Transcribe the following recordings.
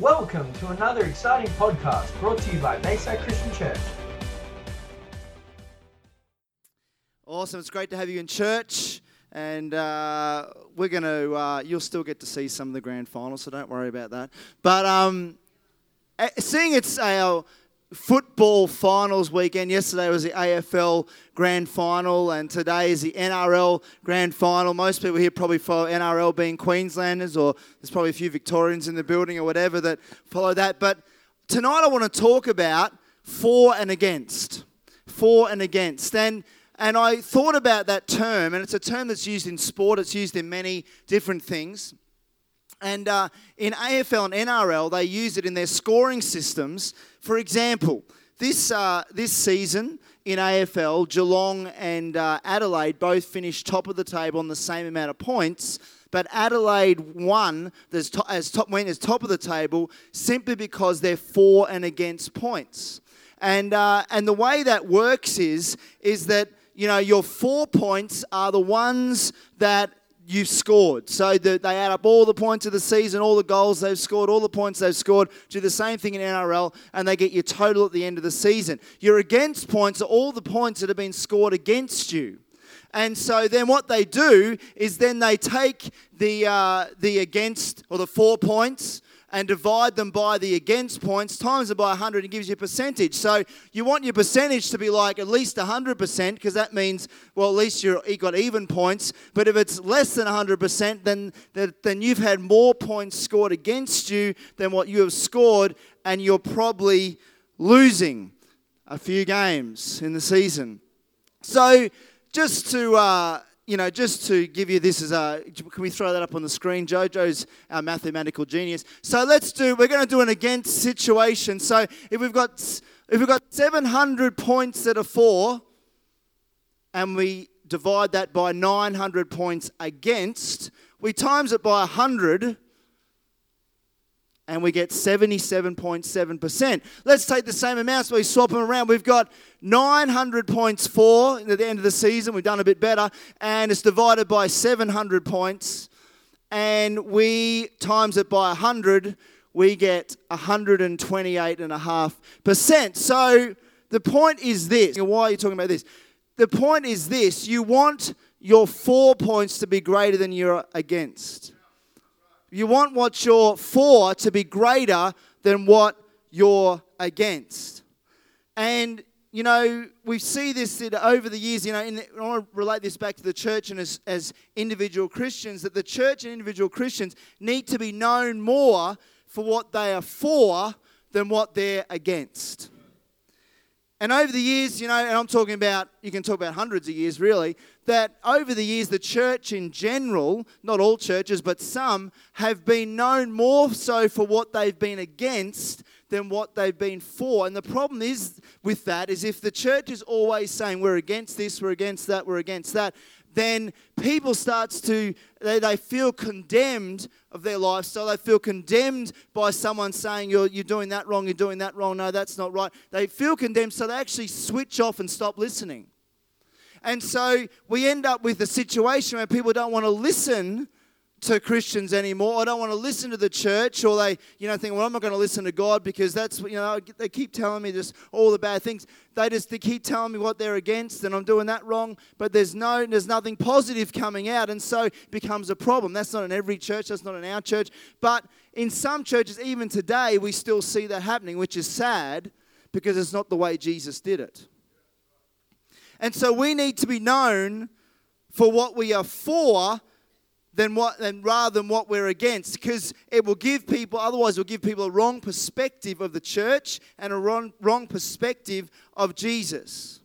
Welcome to another exciting podcast brought to you by Bayside Christian Church. Awesome. It's great to have you in church. And uh, we're going to, uh, you'll still get to see some of the grand finals, so don't worry about that. But um, seeing it's our football finals weekend, yesterday was the AFL grand final, and today is the NRL grand final. Most people here probably follow NRL being Queenslanders, or there's probably a few Victorians in the building or whatever that follow that. But tonight I want to talk about for and against. For and against. And and I thought about that term, and it's a term that's used in sport, it's used in many different things. And uh, in AFL and NRL, they use it in their scoring systems. For example, this, uh, this season in AFL, Geelong and uh, Adelaide both finished top of the table on the same amount of points. But Adelaide won as top, as top, went as top of the table simply because their for and against points. And, uh, and the way that works is, is that you know, your for points are the ones that you've scored. So the, they add up all the points of the season, all the goals they've scored, all the points they've scored, do the same thing in NRL, and they get your total at the end of the season. Your against points are all the points that have been scored against you. And so then what they do is then they take the, uh, the against or the for points and divide them by the against points, times it by 100 and gives you a percentage. So you want your percentage to be like at least 100% because that means, well, at least you're, you got even points. But if it's less than 100%, then, then you've had more points scored against you than what you have scored, and you're probably losing a few games in the season. So just to. Uh, you know, just to give you this as a, can we throw that up on the screen? Jojo's our mathematical genius. So let's do, we're going to do an against situation. So if we've got, if we've got 700 points that are for, and we divide that by 900 points against, we times it by 100, and we get 77.7%. Let's take the same amounts, we swap them around. We've got 900 points for at the end of the season. We've done a bit better, and it's divided by 700 points, and we times it by 100, we get 128.5%. So the point is this. Why are you talking about this? The point is this you want your for points to be greater than your against. You want what you're for to be greater than what you're against. And, you know, we see this over the years, you know, the, I want to relate this back to the church and as, as individual Christians, that the church and individual Christians need to be known more for what they are for than what they're against. And over the years, you know, and I'm talking about, you can talk about hundreds of years really, that over the years, the church in general, not all churches, but some, have been known more so for what they've been against than what they've been for. And the problem is with that is if the church is always saying we're against this, we're against that, we're against that, then people starts to they, they feel condemned of their lifestyle they feel condemned by someone saying you're, you're doing that wrong you're doing that wrong. No that's not right. They feel condemned so they actually switch off and stop listening. And so we end up with a situation where people don't want to listen to Christians anymore. I don't want to listen to the church, or they, you know, think, well, I'm not going to listen to God because that's, you know, they keep telling me just all the bad things. They just they keep telling me what they're against, and I'm doing that wrong. But there's no, there's nothing positive coming out, and so it becomes a problem. That's not in every church. That's not in our church. But in some churches, even today, we still see that happening, which is sad because it's not the way Jesus did it. And so we need to be known for what we are for than what than rather than what we're against because it will give people otherwise it will give people a wrong perspective of the church and a wrong, wrong perspective of Jesus.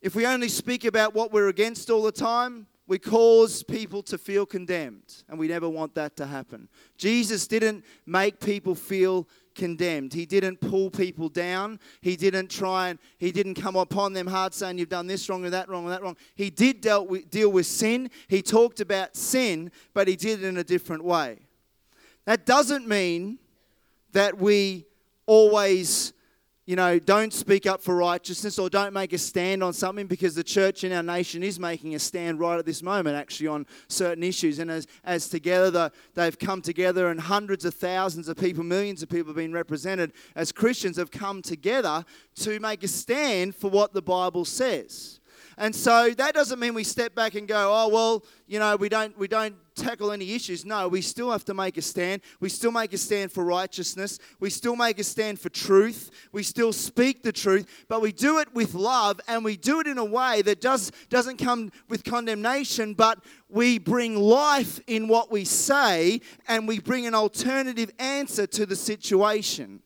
If we only speak about what we're against all the time, we cause people to feel condemned, and we never want that to happen. Jesus didn't make people feel condemned. He didn't pull people down. He didn't try and he didn't come upon them hard saying you've done this wrong or that wrong or that wrong. He did dealt with, deal with sin. He talked about sin, but he did it in a different way. That doesn't mean that we always you know, don't speak up for righteousness or don't make a stand on something because the church in our nation is making a stand right at this moment, actually, on certain issues. And as, as together the, they've come together, and hundreds of thousands of people, millions of people have been represented as Christians, have come together to make a stand for what the Bible says. And so that doesn't mean we step back and go, oh well, you know, we don't we don't tackle any issues. No, we still have to make a stand. We still make a stand for righteousness. We still make a stand for truth. We still speak the truth, but we do it with love and we do it in a way that does doesn't come with condemnation, but we bring life in what we say and we bring an alternative answer to the situation.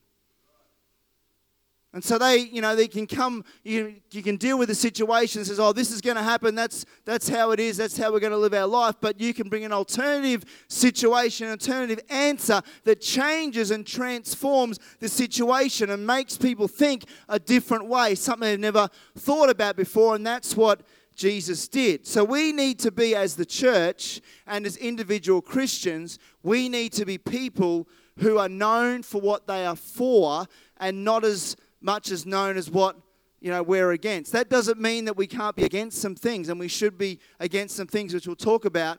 And so they, you know, they can come, you, you can deal with the situation says, oh, this is going to happen. That's, that's how it is. That's how we're going to live our life. But you can bring an alternative situation, an alternative answer that changes and transforms the situation and makes people think a different way, something they've never thought about before. And that's what Jesus did. So we need to be, as the church and as individual Christians, we need to be people who are known for what they are for and not as much as known as what you know we're against. That doesn't mean that we can't be against some things, and we should be against some things, which we'll talk about.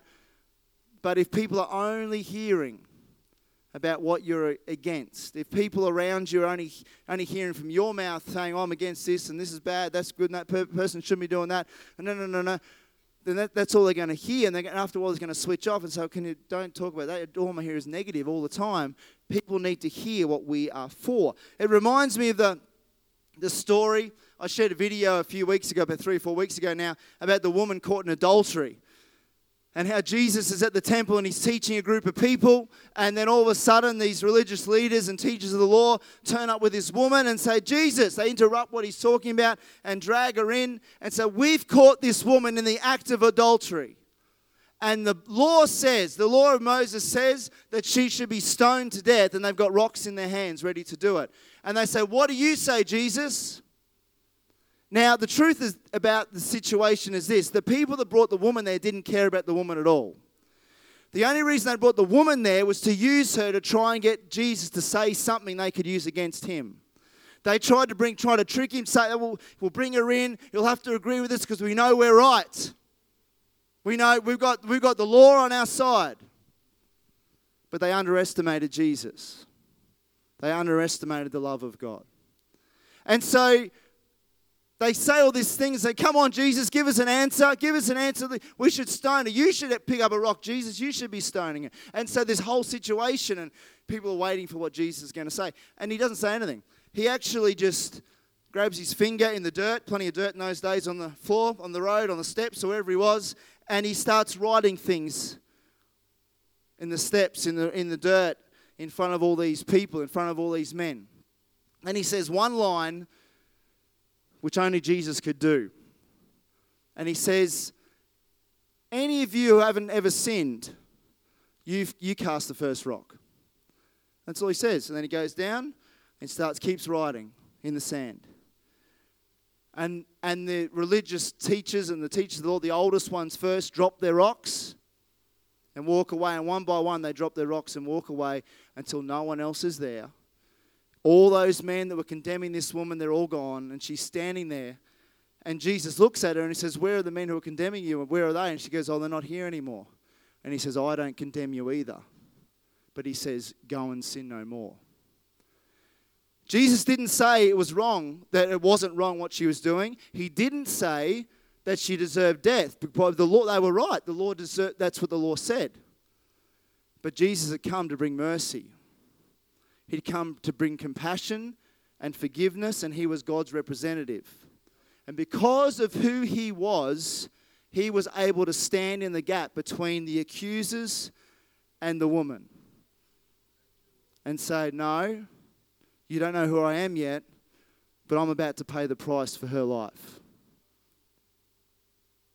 But if people are only hearing about what you're against, if people around you are only only hearing from your mouth saying, oh, "I'm against this and this is bad, that's good, and that per- person shouldn't be doing that," no, no, no, no. Then that, that's all they're going to hear, and they're, after a while, they're going to switch off and say, "Can you don't talk about that? All I hear is negative all the time." People need to hear what we are for. It reminds me of the the story. I shared a video a few weeks ago, about three or four weeks ago now, about the woman caught in adultery. And how Jesus is at the temple and he's teaching a group of people. And then all of a sudden, these religious leaders and teachers of the law turn up with this woman and say, Jesus. They interrupt what he's talking about and drag her in and say, We've caught this woman in the act of adultery. And the law says, the law of Moses says that she should be stoned to death, and they've got rocks in their hands ready to do it and they say, What do you say, Jesus? Now, the truth is about the situation is this the people that brought the woman there didn't care about the woman at all. The only reason they brought the woman there was to use her to try and get Jesus to say something they could use against him. They tried to bring, try to trick him, say, oh, we'll, we'll bring her in. You'll have to agree with us because we know we're right. We know we've got, we've got the law on our side. But they underestimated Jesus. They underestimated the love of God. And so they say all these things. They come on, Jesus, give us an answer. Give us an answer. We should stone her. You should pick up a rock, Jesus. You should be stoning her. And so this whole situation, and people are waiting for what Jesus is going to say. And he doesn't say anything. He actually just grabs his finger in the dirt, plenty of dirt in those days on the floor, on the road, on the steps, or wherever he was, and he starts writing things in the steps, in the, in the dirt in front of all these people, in front of all these men. And he says one line which only Jesus could do. And he says, Any of you who haven't ever sinned, you you cast the first rock. That's all he says. And then he goes down and starts, keeps writing in the sand. And, and the religious teachers and the teachers of the Lord, the oldest ones first, drop their rocks and walk away. And one by one, they drop their rocks and walk away until no one else is there. All those men that were condemning this woman, they're all gone. And she's standing there. And Jesus looks at her and he says, Where are the men who are condemning you? And where are they? And she goes, Oh, they're not here anymore. And he says, oh, I don't condemn you either. But he says, Go and sin no more. Jesus didn't say it was wrong, that it wasn't wrong what she was doing. He didn't say that she deserved death. The law, they were right. The law deserved, that's what the law said. But Jesus had come to bring mercy. He'd come to bring compassion and forgiveness, and he was God's representative. And because of who he was, he was able to stand in the gap between the accusers and the woman and say, No, you don't know who I am yet, but I'm about to pay the price for her life.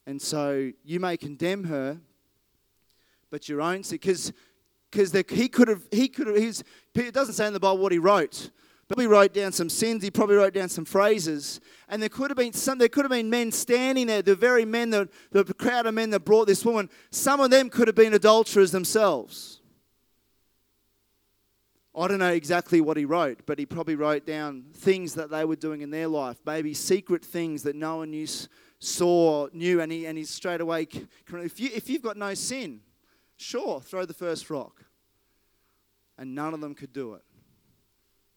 And so you may condemn her, but your own because because he could have he could have he's it doesn't say in the Bible what he wrote. But he wrote down some sins. He probably wrote down some phrases, and there could have been some. There could have been men standing there, the very men that the crowd of men that brought this woman. Some of them could have been adulterers themselves. I don't know exactly what he wrote, but he probably wrote down things that they were doing in their life, maybe secret things that no one knew, saw, knew, and he, and he straight away. If, you, if you've got no sin, sure, throw the first rock. And none of them could do it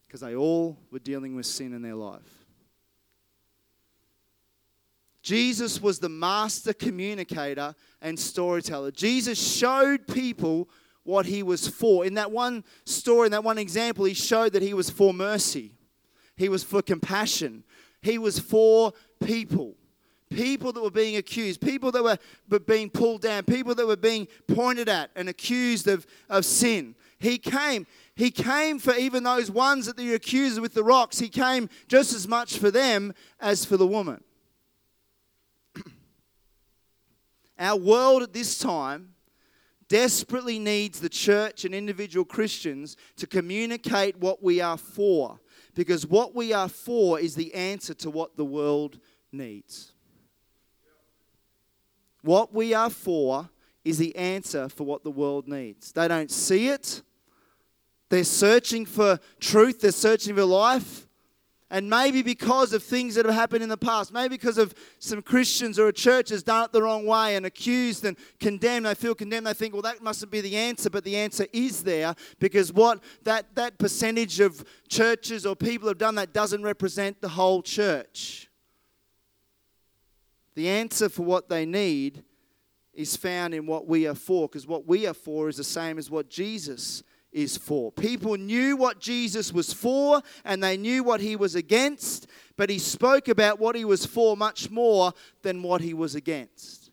because they all were dealing with sin in their life. Jesus was the master communicator and storyteller. Jesus showed people what he was for. In that one story, in that one example, he showed that he was for mercy, he was for compassion, he was for people. People that were being accused, people that were being pulled down, people that were being pointed at and accused of, of sin. He came. He came for even those ones that they accused with the rocks. He came just as much for them as for the woman. Our world at this time desperately needs the church and individual Christians to communicate what we are for. Because what we are for is the answer to what the world needs. What we are for is the answer for what the world needs. They don't see it. They're searching for truth, they're searching for life. And maybe because of things that have happened in the past, maybe because of some Christians or a church has done it the wrong way and accused and condemned, they feel condemned, they think, well, that mustn't be the answer, but the answer is there because what that, that percentage of churches or people have done that doesn't represent the whole church. The answer for what they need is found in what we are for, because what we are for is the same as what Jesus is for. People knew what Jesus was for and they knew what he was against, but he spoke about what he was for much more than what he was against.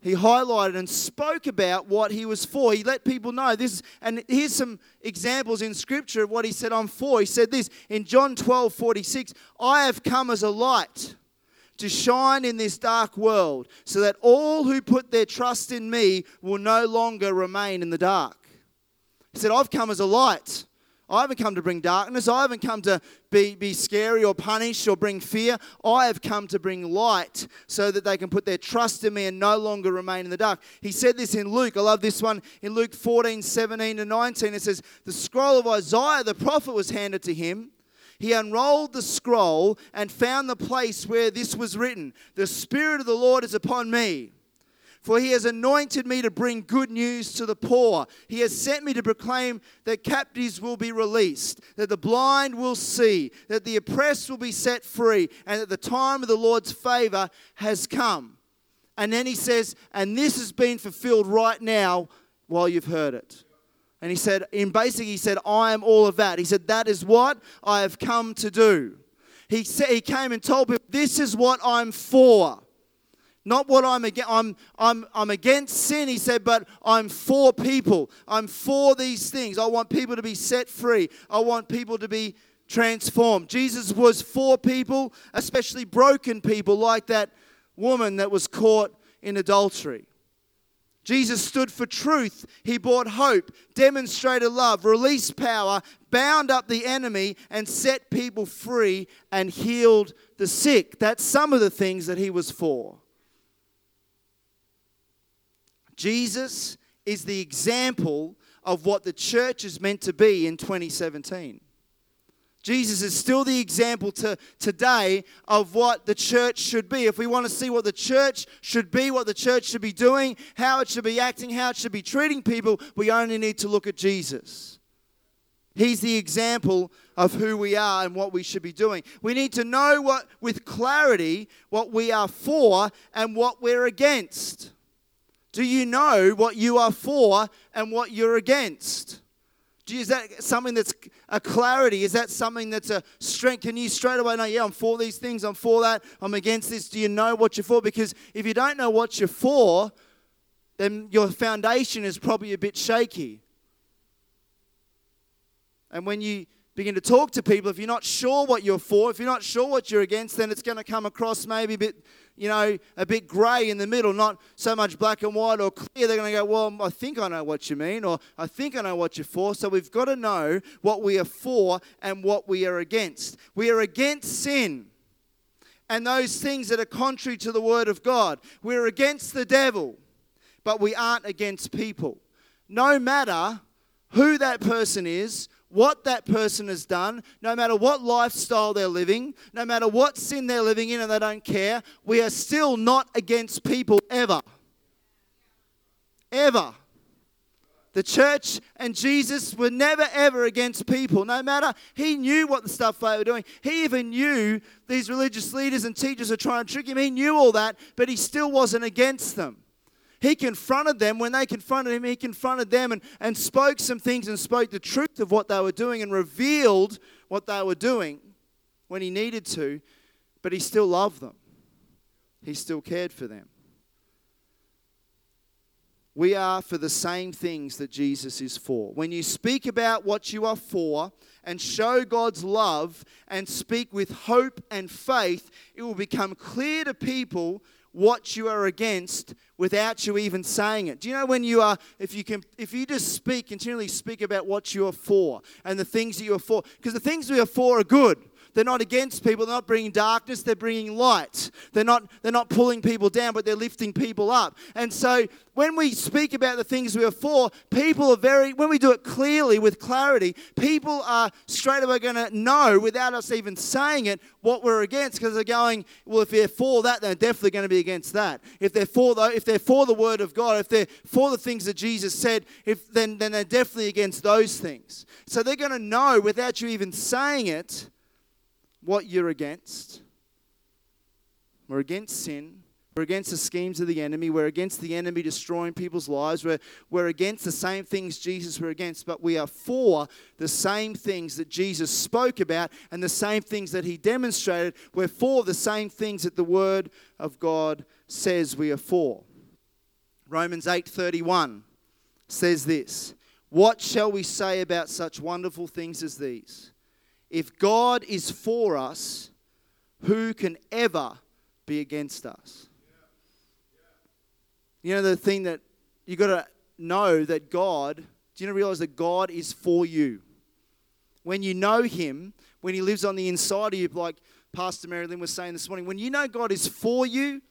He highlighted and spoke about what he was for. He let people know this. And here's some examples in scripture of what he said, I'm for. He said this in John 12 46 I have come as a light to shine in this dark world so that all who put their trust in me will no longer remain in the dark. He said, I've come as a light. I haven't come to bring darkness. I haven't come to be, be scary or punish or bring fear. I have come to bring light so that they can put their trust in me and no longer remain in the dark. He said this in Luke. I love this one. In Luke 14, 17 to 19, it says, The scroll of Isaiah the prophet was handed to him. He unrolled the scroll and found the place where this was written The Spirit of the Lord is upon me for he has anointed me to bring good news to the poor. He has sent me to proclaim that captives will be released, that the blind will see, that the oppressed will be set free, and that the time of the Lord's favor has come. And then he says, and this has been fulfilled right now while you've heard it. And he said, in basically, he said, I am all of that. He said, that is what I have come to do. He said, he came and told people, this is what I'm for. Not what I'm against. I'm, I'm, I'm against sin, he said, but I'm for people. I'm for these things. I want people to be set free. I want people to be transformed. Jesus was for people, especially broken people, like that woman that was caught in adultery. Jesus stood for truth. He brought hope, demonstrated love, released power, bound up the enemy, and set people free and healed the sick. That's some of the things that he was for. Jesus is the example of what the church is meant to be in 2017. Jesus is still the example to today of what the church should be. If we want to see what the church should be, what the church should be doing, how it should be acting, how it should be treating people, we only need to look at Jesus. He's the example of who we are and what we should be doing. We need to know what with clarity what we are for and what we're against. Do you know what you are for and what you're against? Is that something that's a clarity? Is that something that's a strength? Can you straight away know, yeah, I'm for these things, I'm for that, I'm against this? Do you know what you're for? Because if you don't know what you're for, then your foundation is probably a bit shaky. And when you begin to talk to people, if you're not sure what you're for, if you're not sure what you're against, then it's going to come across maybe a bit you know, a bit grey in the middle, not so much black and white or clear, they're going to go, Well, I think I know what you mean, or I think I know what you're for. So we've got to know what we are for and what we are against. We are against sin and those things that are contrary to the Word of God. We're against the devil, but we aren't against people. No matter who that person is, what that person has done, no matter what lifestyle they're living, no matter what sin they're living in and they don't care, we are still not against people ever. Ever. The church and Jesus were never ever against people. No matter, he knew what the stuff they were doing. He even knew these religious leaders and teachers are trying to trick him. He knew all that, but he still wasn't against them. He confronted them. When they confronted him, he confronted them and, and spoke some things and spoke the truth of what they were doing and revealed what they were doing when he needed to, but he still loved them. He still cared for them. We are for the same things that Jesus is for. When you speak about what you are for and show God's love and speak with hope and faith, it will become clear to people what you are against without you even saying it. Do you know when you are, if you can, if you just speak, continually speak about what you are for and the things that you are for, because the things we are for are good. They're not against people. They're not bringing darkness. They're bringing light. They're not, they're not pulling people down, but they're lifting people up. And so when we speak about the things we are for, people are very, when we do it clearly with clarity, people are straight away going to know without us even saying it what we're against because they're going, well, if they're for that, they're definitely going to be against that. If they're for the, if they're for the word of God, if they're for the things that Jesus said, if then, then they're definitely against those things. So they're going to know without you even saying it what you're against. We're against sin. We're against the schemes of the enemy. We're against the enemy destroying people's lives. We're, we're against the same things Jesus were against, but we are for the same things that Jesus spoke about and the same things that he demonstrated. We're for the same things that the Word of God says we are for. Romans 8:31 says this, "What shall we say about such wonderful things as these? If God is for us, who can ever be against us? You know, the thing that you got to know that God, do you realize that God is for you? When you know Him, when He lives on the inside of you, like Pastor Marilyn was saying this morning, when you know God is for you,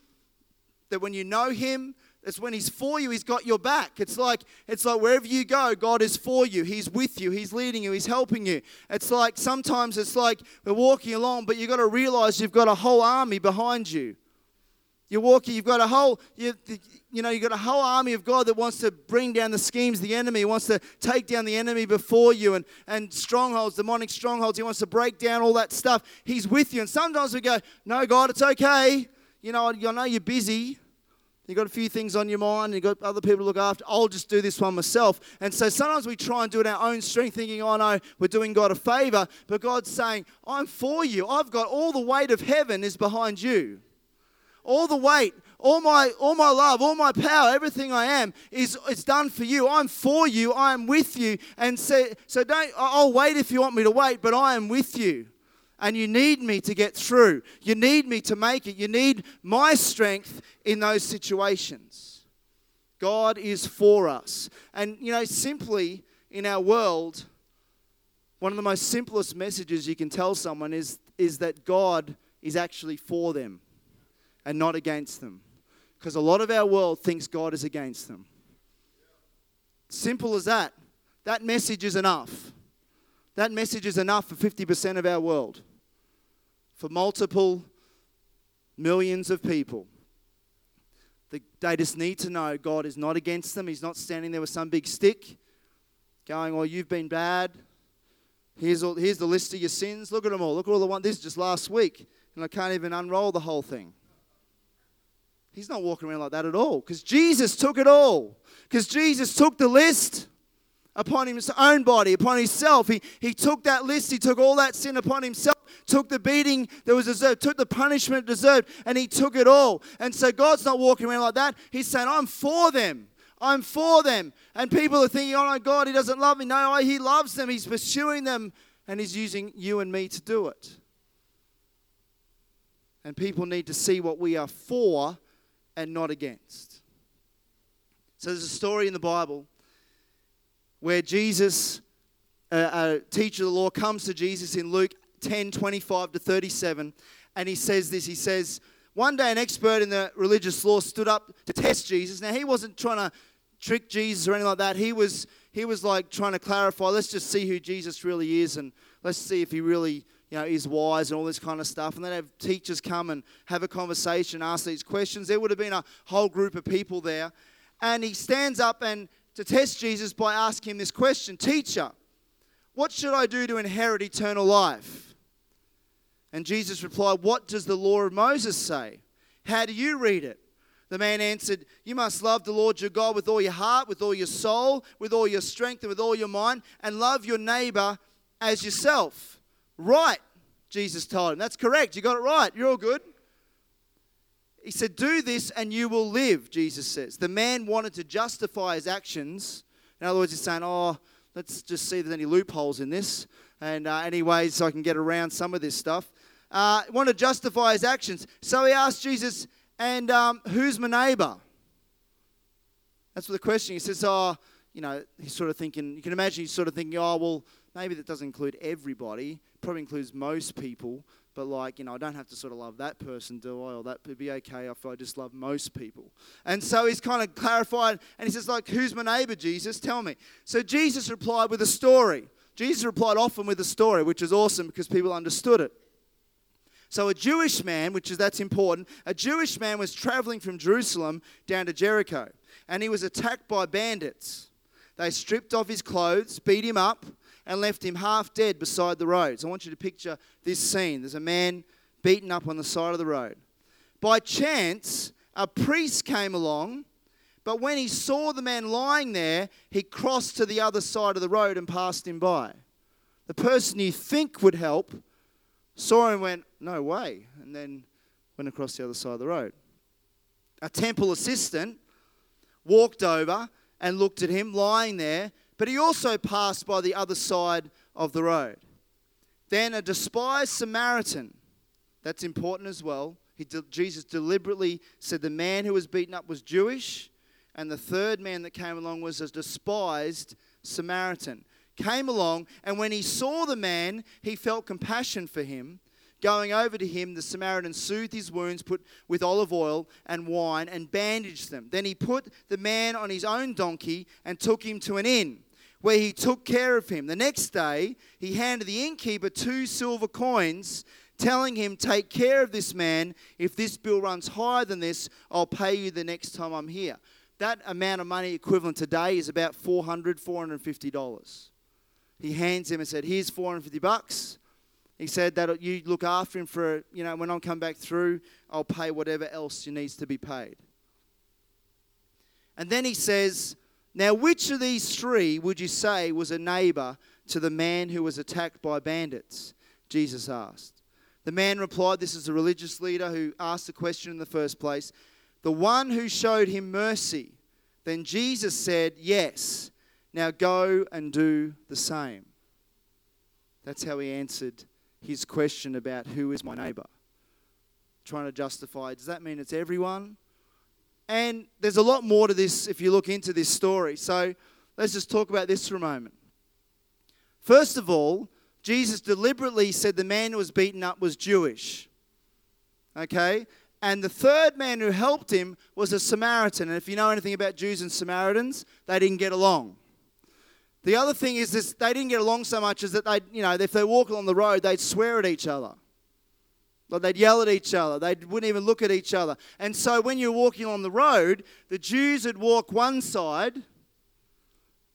that when you know Him, it's when he's for you, he's got your back. It's like it's like wherever you go, God is for you. He's with you. He's leading you. He's helping you. It's like sometimes it's like we're walking along, but you've got to realize you've got a whole army behind you. You're walking, you've got a whole, you, you know, you've got a whole army of God that wants to bring down the schemes the enemy, wants to take down the enemy before you and, and strongholds, demonic strongholds. He wants to break down all that stuff. He's with you. And sometimes we go, No, God, it's okay. You know, I know you're busy. You've got a few things on your mind, you've got other people to look after. I'll just do this one myself. And so sometimes we try and do it our own strength, thinking, oh no, we're doing God a favor. But God's saying, I'm for you. I've got all the weight of heaven is behind you. All the weight, all my, all my love, all my power, everything I am is it's done for you. I'm for you. I am with you. And so, so don't, I'll wait if you want me to wait, but I am with you and you need me to get through. You need me to make it. You need my strength in those situations. God is for us. And, you know, simply in our world, one of the most simplest messages you can tell someone is, is that God is actually for them and not against them. Because a lot of our world thinks God is against them. Simple as that. That message is enough. That message is enough for 50% of our world, for multiple millions of people. They just need to know God is not against them. He's not standing there with some big stick going, Oh, you've been bad. Here's, all, here's the list of your sins. Look at them all. Look at all the ones. This is just last week. And I can't even unroll the whole thing. He's not walking around like that at all because Jesus took it all. Because Jesus took the list upon his own body, upon himself. He, he took that list, he took all that sin upon himself, took the beating that was deserved, took the punishment deserved, and he took it all. And so God's not walking around like that. He's saying, I'm for them. I'm for them. And people are thinking, oh my God, he doesn't love me. No, he loves them. He's pursuing them, and he's using you and me to do it. And people need to see what we are for and not against. So there's a story in the Bible where Jesus, a, a teacher of the law, comes to Jesus in Luke 10 25 to 37, and he says this He says, One day an expert in the religious law stood up to test Jesus. Now, he wasn't trying to trick Jesus or anything like that. He was, he was like trying to clarify, let's just see who Jesus really is and let's see if he really you know, is wise and all this kind of stuff. And then have teachers come and have a conversation, ask these questions. There would have been a whole group of people there. And he stands up and to test Jesus by asking him this question Teacher, what should I do to inherit eternal life? And Jesus replied, What does the law of Moses say? How do you read it? The man answered, You must love the Lord your God with all your heart, with all your soul, with all your strength, and with all your mind, and love your neighbor as yourself. Right, Jesus told him. That's correct. You got it right. You're all good. He said, Do this and you will live, Jesus says. The man wanted to justify his actions. In other words, he's saying, Oh, let's just see if there's any loopholes in this. And uh, any ways so I can get around some of this stuff. Uh, want to justify his actions. So he asked Jesus, And um, who's my neighbor? That's what the question. He says, Oh, you know, he's sort of thinking, you can imagine he's sort of thinking, Oh, well, maybe that doesn't include everybody, probably includes most people, but like, you know, I don't have to sort of love that person, do I? Or that would be okay if I just love most people. And so he's kind of clarified, and he says, like, who's my neighbor, Jesus? Tell me. So Jesus replied with a story. Jesus replied often with a story, which is awesome because people understood it. So a Jewish man, which is that's important, a Jewish man was traveling from Jerusalem down to Jericho, and he was attacked by bandits. They stripped off his clothes, beat him up, and left him half dead beside the road. So I want you to picture this scene. There's a man beaten up on the side of the road. By chance, a priest came along, but when he saw the man lying there, he crossed to the other side of the road and passed him by. The person you think would help saw him and went, No way, and then went across the other side of the road. A temple assistant walked over and looked at him lying there but he also passed by the other side of the road. Then a despised Samaritan, that's important as well. De- Jesus deliberately said the man who was beaten up was Jewish, and the third man that came along was a despised Samaritan. Came along, and when he saw the man, he felt compassion for him Going over to him, the Samaritan soothed his wounds, put with olive oil and wine, and bandaged them. Then he put the man on his own donkey and took him to an inn, where he took care of him. The next day, he handed the innkeeper two silver coins, telling him, Take care of this man. If this bill runs higher than this, I'll pay you the next time I'm here. That amount of money equivalent today is about $400, $450. He hands him and said, Here's 450 bucks he said that you look after him for, you know, when I come back through, I'll pay whatever else you needs to be paid. And then he says, Now, which of these three would you say was a neighbor to the man who was attacked by bandits? Jesus asked. The man replied, This is the religious leader who asked the question in the first place, the one who showed him mercy. Then Jesus said, Yes, now go and do the same. That's how he answered his question about who is my neighbor. Trying to justify, does that mean it's everyone? And there's a lot more to this if you look into this story. So let's just talk about this for a moment. First of all, Jesus deliberately said the man who was beaten up was Jewish. Okay? And the third man who helped him was a Samaritan. And if you know anything about Jews and Samaritans, they didn't get along. The other thing is this, they didn't get along so much as that they, you know, if they walk along the road, they'd swear at each other. Like they'd yell at each other. They wouldn't even look at each other. And so when you're walking on the road, the Jews would walk one side,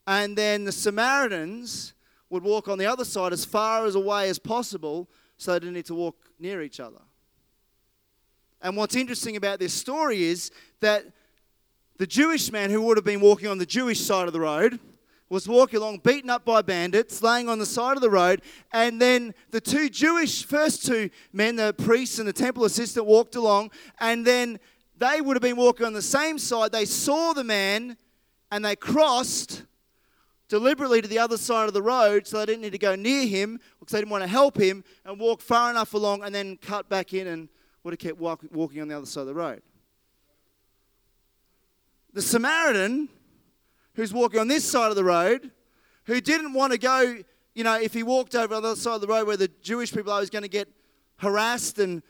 and then the Samaritans would walk on the other side as far as away as possible so they didn't need to walk near each other. And what's interesting about this story is that the Jewish man who would have been walking on the Jewish side of the road was walking along, beaten up by bandits, laying on the side of the road. And then the two Jewish, first two men, the priest and the temple assistant, walked along. And then they would have been walking on the same side. They saw the man and they crossed deliberately to the other side of the road so they didn't need to go near him because they didn't want to help him and walk far enough along and then cut back in and would have kept walk, walking on the other side of the road. The Samaritan who's walking on this side of the road, who didn't want to go, you know, if he walked over on the other side of the road where the Jewish people are, he's going to get harassed and,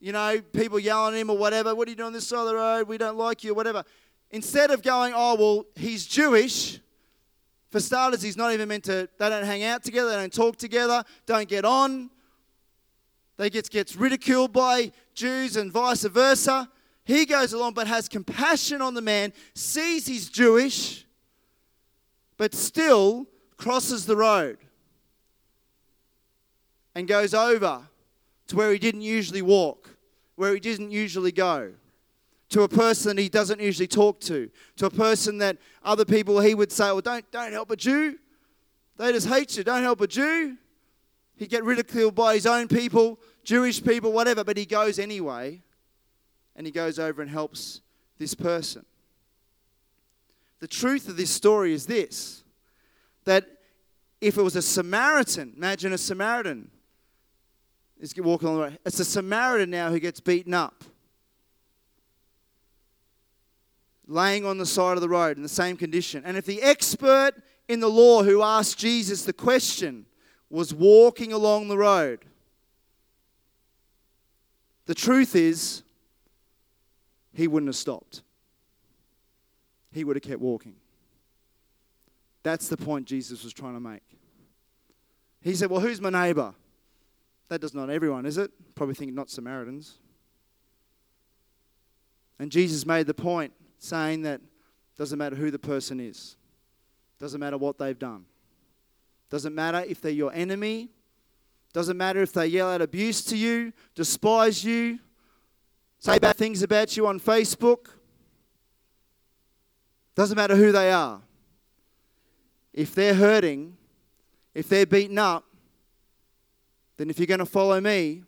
you know, people yelling at him or whatever. What are you doing on this side of the road? We don't like you, whatever. Instead of going, oh, well, he's Jewish, For starters, he's not even meant to, they don't hang out together, they don't talk together, don't get on. They gets, gets ridiculed by Jews and vice versa. He goes along but has compassion on the man, sees he's Jewish, but still crosses the road and goes over to where he didn't usually walk, where he didn't usually go, to a person he doesn't usually talk to, to a person that other people he would say, Well, don't, don't help a Jew. They just hate you. Don't help a Jew. He'd get ridiculed by his own people, Jewish people, whatever, but he goes anyway and he goes over and helps this person. The truth of this story is this that if it was a Samaritan, imagine a Samaritan is walking along the road. It's a Samaritan now who gets beaten up, laying on the side of the road in the same condition. And if the expert in the law who asked Jesus the question was walking along the road, the truth is he wouldn't have stopped. He would have kept walking. That's the point Jesus was trying to make. He said, Well, who's my neighbor? That does not everyone, is it? Probably think not Samaritans. And Jesus made the point saying that doesn't matter who the person is, doesn't matter what they've done, doesn't matter if they're your enemy, doesn't matter if they yell out abuse to you, despise you, say bad things about you on Facebook. Doesn't matter who they are. If they're hurting, if they're beaten up, then if you're going to follow me,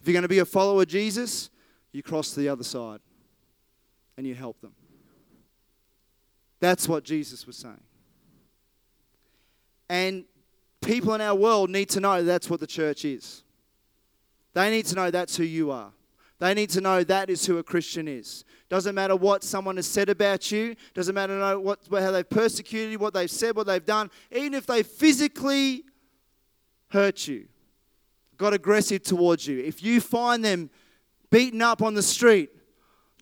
if you're going to be a follower of Jesus, you cross to the other side and you help them. That's what Jesus was saying. And people in our world need to know that's what the church is. They need to know that's who you are. They need to know that is who a Christian is. Doesn't matter what someone has said about you. Doesn't matter what, how they've persecuted you, what they've said, what they've done. Even if they physically hurt you, got aggressive towards you. If you find them beaten up on the street,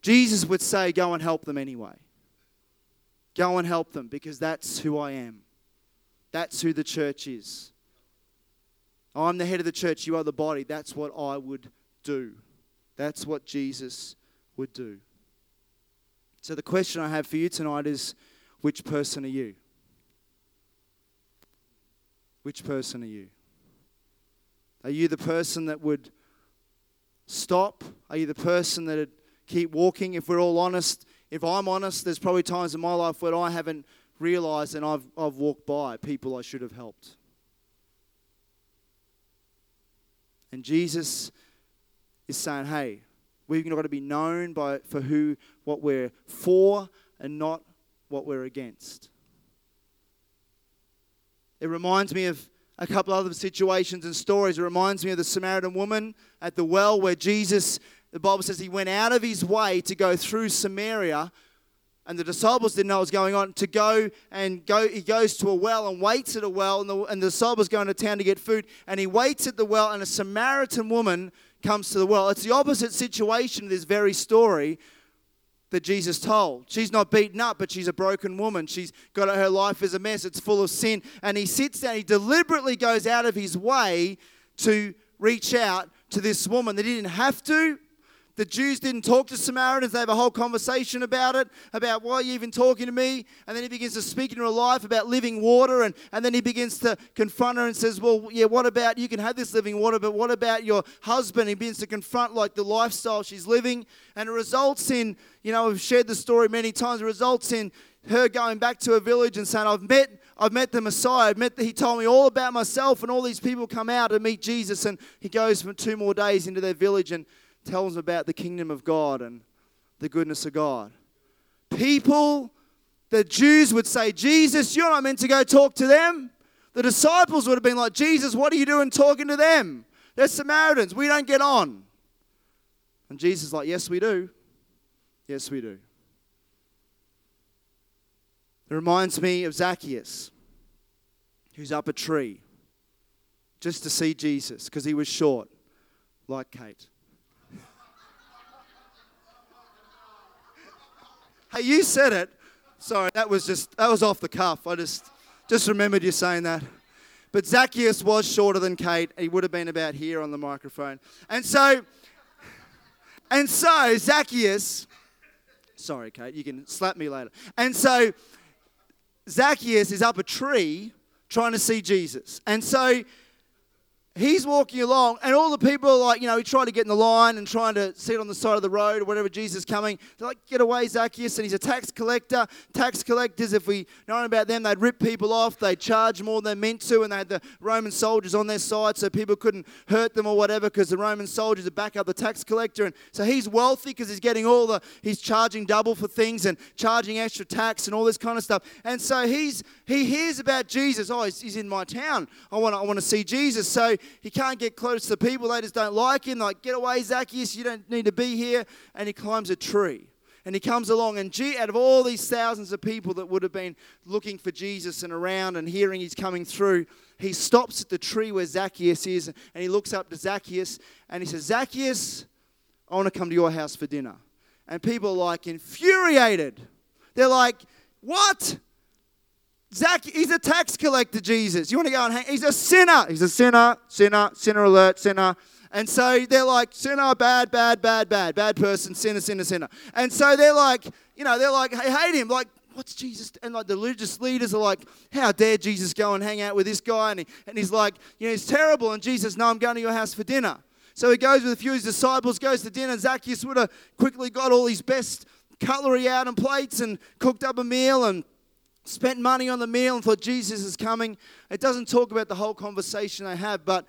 Jesus would say, Go and help them anyway. Go and help them because that's who I am. That's who the church is. I'm the head of the church, you are the body. That's what I would do. That's what Jesus would do. So, the question I have for you tonight is which person are you? Which person are you? Are you the person that would stop? Are you the person that would keep walking? If we're all honest, if I'm honest, there's probably times in my life where I haven't realized and I've, I've walked by people I should have helped. And Jesus is saying, hey, we've got to be known by, for who, what we're for and not what we're against. It reminds me of a couple other situations and stories. It reminds me of the Samaritan woman at the well where Jesus, the Bible says, he went out of his way to go through Samaria. And the disciples didn't know what was going on. To go and go, he goes to a well and waits at a well, and the, and the disciples go into town to get food. And he waits at the well, and a Samaritan woman comes to the well. It's the opposite situation of this very story that Jesus told. She's not beaten up, but she's a broken woman. She's got her life is a mess. It's full of sin. And he sits down, he deliberately goes out of his way to reach out to this woman that he didn't have to, the Jews didn't talk to Samaritans. They have a whole conversation about it, about why are you even talking to me? And then he begins to speak into her life about living water. And, and then he begins to confront her and says, Well, yeah, what about you can have this living water, but what about your husband? He begins to confront like the lifestyle she's living. And it results in, you know, we've shared the story many times, it results in her going back to her village and saying, I've met I've met the Messiah. I've met the, he told me all about myself, and all these people come out to meet Jesus. And he goes for two more days into their village, and tells them about the kingdom of God and the goodness of God. People, the Jews would say, Jesus, you're not meant to go talk to them. The disciples would have been like, Jesus, what are you doing talking to them? They're Samaritans. We don't get on. And Jesus is like, Yes, we do. Yes, we do. It reminds me of Zacchaeus, who's up a tree just to see Jesus because he was short, like Kate. Hey, you said it. Sorry, that was just that was off the cuff. I just Just remembered you saying that. But Zacchaeus was shorter than Kate. He would have been about here on the microphone. And so, and so Zacchaeus, sorry, Kate, you can slap me later. And so Zacchaeus is up a tree trying to see Jesus. And so he's walking along, and all the people are like, you know, he tried to get in the line and trying to sit on the side of the road or whatever Jesus coming. They're like, get away, Zacchaeus. And he's a tax collector. Tax collectors, if we know about them, they'd rip people off, they'd charge more than meant to, and they had the Roman soldiers on their side so people couldn't hurt them or whatever because the Roman soldiers would back up the tax collector. And so he's wealthy because he's getting all the, he's charging double for things and charging extra tax and all this kind of stuff. And so he's, he hears about Jesus. Oh, he's, he's in my town. I want to I want to see Jesus. So he can't get close to the people. They just don't like him. Like, get away, Zacchaeus. You don't need to be here. And he climbs a tree. And he comes along, and gee, out of all these thousands of people that would have been looking for Jesus and around and hearing he's coming through, he stops at the tree where Zacchaeus is and he looks up to Zacchaeus and he says, Zacchaeus, I want to come to your house for dinner. And people are like infuriated. They're like, What? Zach, he's a tax collector, Jesus. You want to go and hang? He's a sinner. He's a sinner, sinner, sinner alert, sinner. And so they're like, sinner, bad, bad, bad, bad, bad person, sinner, sinner, sinner. And so they're like, you know, they're like, hey, hate him. Like, what's Jesus? And like the religious leaders are like, how dare Jesus go and hang out with this guy? And, he, and he's like, you know, he's terrible. And Jesus, no, I'm going to your house for dinner. So he goes with a few of his disciples, goes to dinner. Zacchaeus would have quickly got all his best cutlery out and plates and cooked up a meal and spent money on the meal and thought Jesus is coming. It doesn't talk about the whole conversation they have, but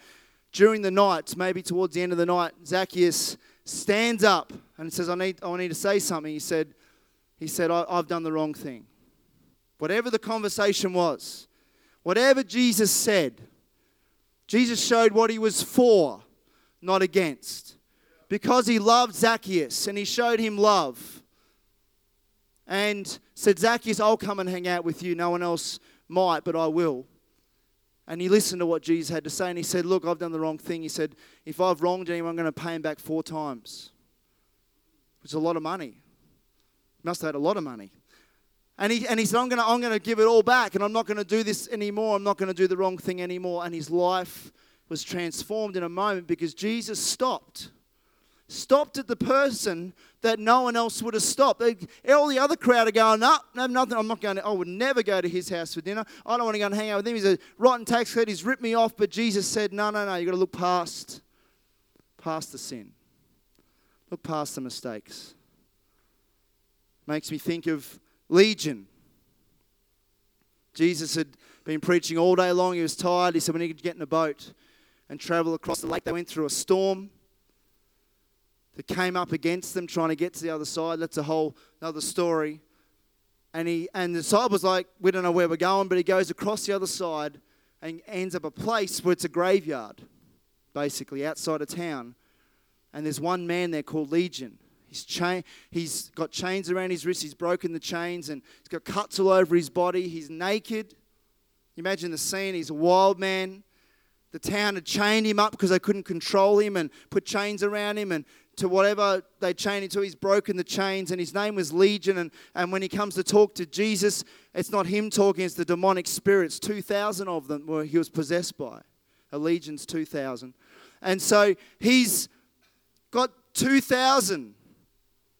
during the night, maybe towards the end of the night, Zacchaeus stands up and says, I need, I need to say something. He said, he said I, I've done the wrong thing. Whatever the conversation was, whatever Jesus said, Jesus showed what he was for, not against. Because he loved Zacchaeus and he showed him love and said, Zacchaeus, I'll come and hang out with you. No one else might, but I will. And he listened to what Jesus had to say, and he said, Look, I've done the wrong thing. He said, If I've wronged anyone, I'm going to pay him back four times. Is a lot of money. He must have had a lot of money. And he, and he said, I'm going to I'm going to give it all back, and I'm not going to do this anymore. I'm not going to do the wrong thing anymore. And his life was transformed in a moment because Jesus stopped stopped at the person that no one else would have stopped. They, all the other crowd are going, no, no, nothing. I'm not going to, I would never go to his house for dinner. I don't want to go and hang out with him. He's a rotten tax collector. He's ripped me off. But Jesus said, no, no, no. You've got to look past, past the sin. Look past the mistakes. Makes me think of Legion. Jesus had been preaching all day long. He was tired. He said, we need to get in a boat and travel across the lake. They went through a storm that came up against them trying to get to the other side. That's a whole other story. And he and the disciples like, we don't know where we're going, but he goes across the other side and ends up a place where it's a graveyard, basically outside of town. And there's one man there called Legion. He's, chain, he's got chains around his wrists. He's broken the chains and he's got cuts all over his body. He's naked. Imagine the scene. He's a wild man. The town had chained him up because they couldn't control him and put chains around him and to whatever they chained to. He's broken the chains, and his name was Legion. And, and when he comes to talk to Jesus, it's not him talking, it's the demonic spirits. 2,000 of them were he was possessed by. A legion's 2,000. And so he's got 2,000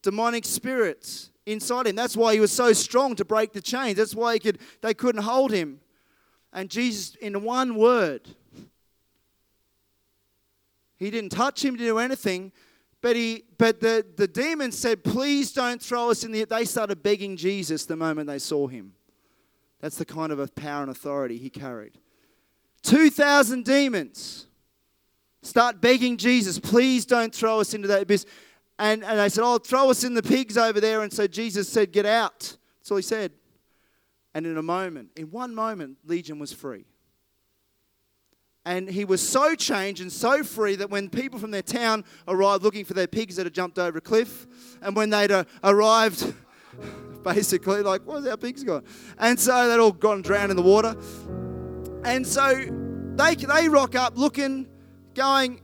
demonic spirits inside him. That's why he was so strong to break the chains. That's why he could, they couldn't hold him. And Jesus, in one word, he didn't touch him, didn't do anything. But, he, but the, the demons said, Please don't throw us in the. They started begging Jesus the moment they saw him. That's the kind of a power and authority he carried. 2,000 demons start begging Jesus, Please don't throw us into that abyss. And, and they said, Oh, throw us in the pigs over there. And so Jesus said, Get out. That's all he said. And in a moment, in one moment, Legion was free. And he was so changed and so free that when people from their town arrived looking for their pigs that had jumped over a cliff, and when they'd uh, arrived, basically, like, where's our pigs gone? And so they'd all gone drowned in the water. And so they, they rock up looking, going,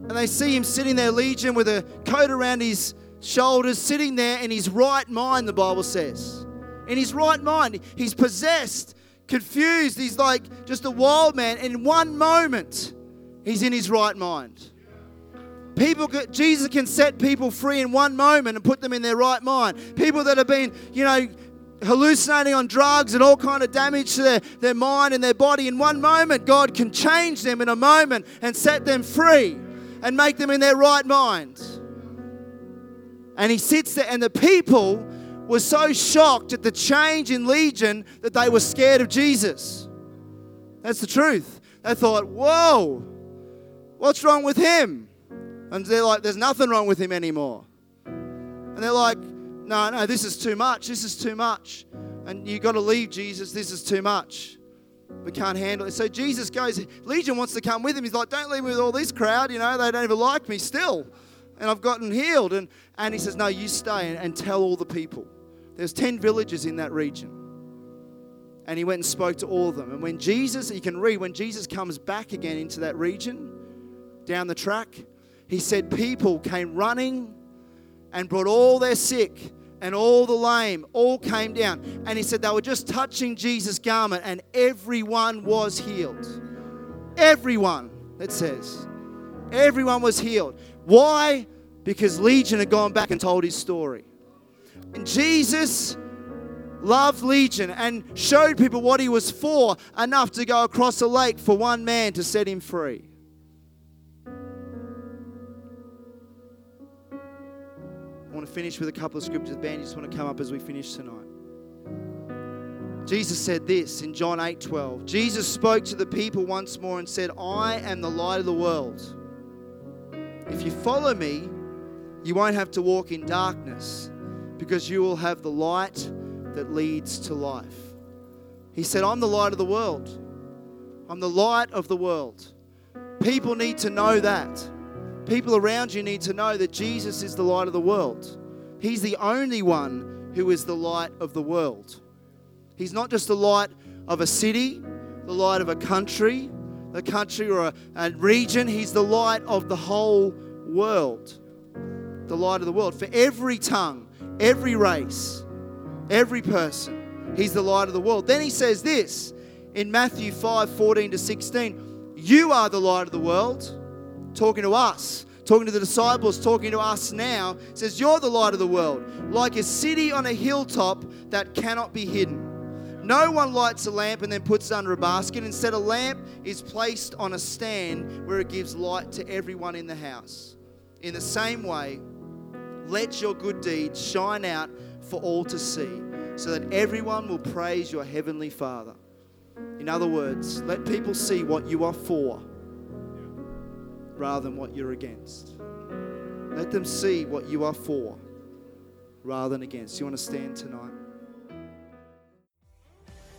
and they see him sitting there, Legion, with a coat around his shoulders, sitting there in his right mind, the Bible says. In his right mind, he's possessed confused. He's like just a wild man. In one moment, he's in his right mind. People, Jesus can set people free in one moment and put them in their right mind. People that have been, you know, hallucinating on drugs and all kind of damage to their, their mind and their body in one moment, God can change them in a moment and set them free and make them in their right mind. And he sits there, and the people were so shocked at the change in Legion that they were scared of Jesus. That's the truth. They thought, whoa, what's wrong with him? And they're like, there's nothing wrong with him anymore. And they're like, no, no, this is too much. This is too much. And you've got to leave, Jesus. This is too much. We can't handle it. So Jesus goes, Legion wants to come with him. He's like, don't leave me with all this crowd. You know, they don't even like me still. And I've gotten healed. And, and he says, no, you stay and, and tell all the people. There's 10 villages in that region. And he went and spoke to all of them. And when Jesus, you can read, when Jesus comes back again into that region, down the track, he said people came running and brought all their sick and all the lame, all came down. And he said they were just touching Jesus' garment and everyone was healed. Everyone, it says. Everyone was healed. Why? Because Legion had gone back and told his story. And Jesus loved Legion and showed people what he was for enough to go across a lake for one man to set him free. I want to finish with a couple of scriptures. Ben, you just want to come up as we finish tonight. Jesus said this in John 8 12. Jesus spoke to the people once more and said, I am the light of the world. If you follow me, you won't have to walk in darkness because you will have the light that leads to life. He said, I'm the light of the world. I'm the light of the world. People need to know that. People around you need to know that Jesus is the light of the world. He's the only one who is the light of the world. He's not just the light of a city, the light of a country, a country or a, a region. He's the light of the whole world. The light of the world. For every tongue, every race, every person, He's the light of the world. Then He says this in Matthew 5 14 to 16 You are the light of the world talking to us, talking to the disciples, talking to us now, says, You're the light of the world, like a city on a hilltop that cannot be hidden. No one lights a lamp and then puts it under a basket. Instead, a lamp is placed on a stand where it gives light to everyone in the house. In the same way, let your good deeds shine out for all to see, so that everyone will praise your heavenly Father. In other words, let people see what you are for rather than what you're against. Let them see what you are for rather than against. You want to stand tonight?